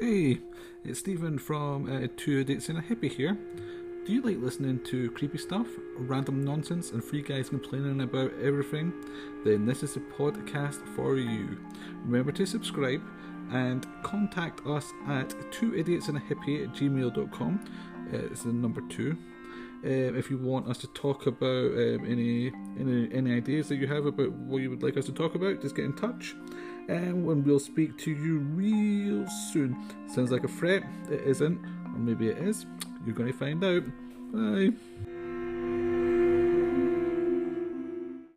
Hey, it's Stephen from uh, Two Idiots and a Hippie here. Do you like listening to creepy stuff, random nonsense, and free guys complaining about everything? Then this is the podcast for you. Remember to subscribe and contact us at two idiots and a hippie at gmail.com. Uh, it's the number two. Um, if you want us to talk about um, any, any any ideas that you have about what you would like us to talk about, just get in touch and when we'll speak to you real soon. Sounds like a threat? It isn't, or maybe it is. You're going to find out. Bye.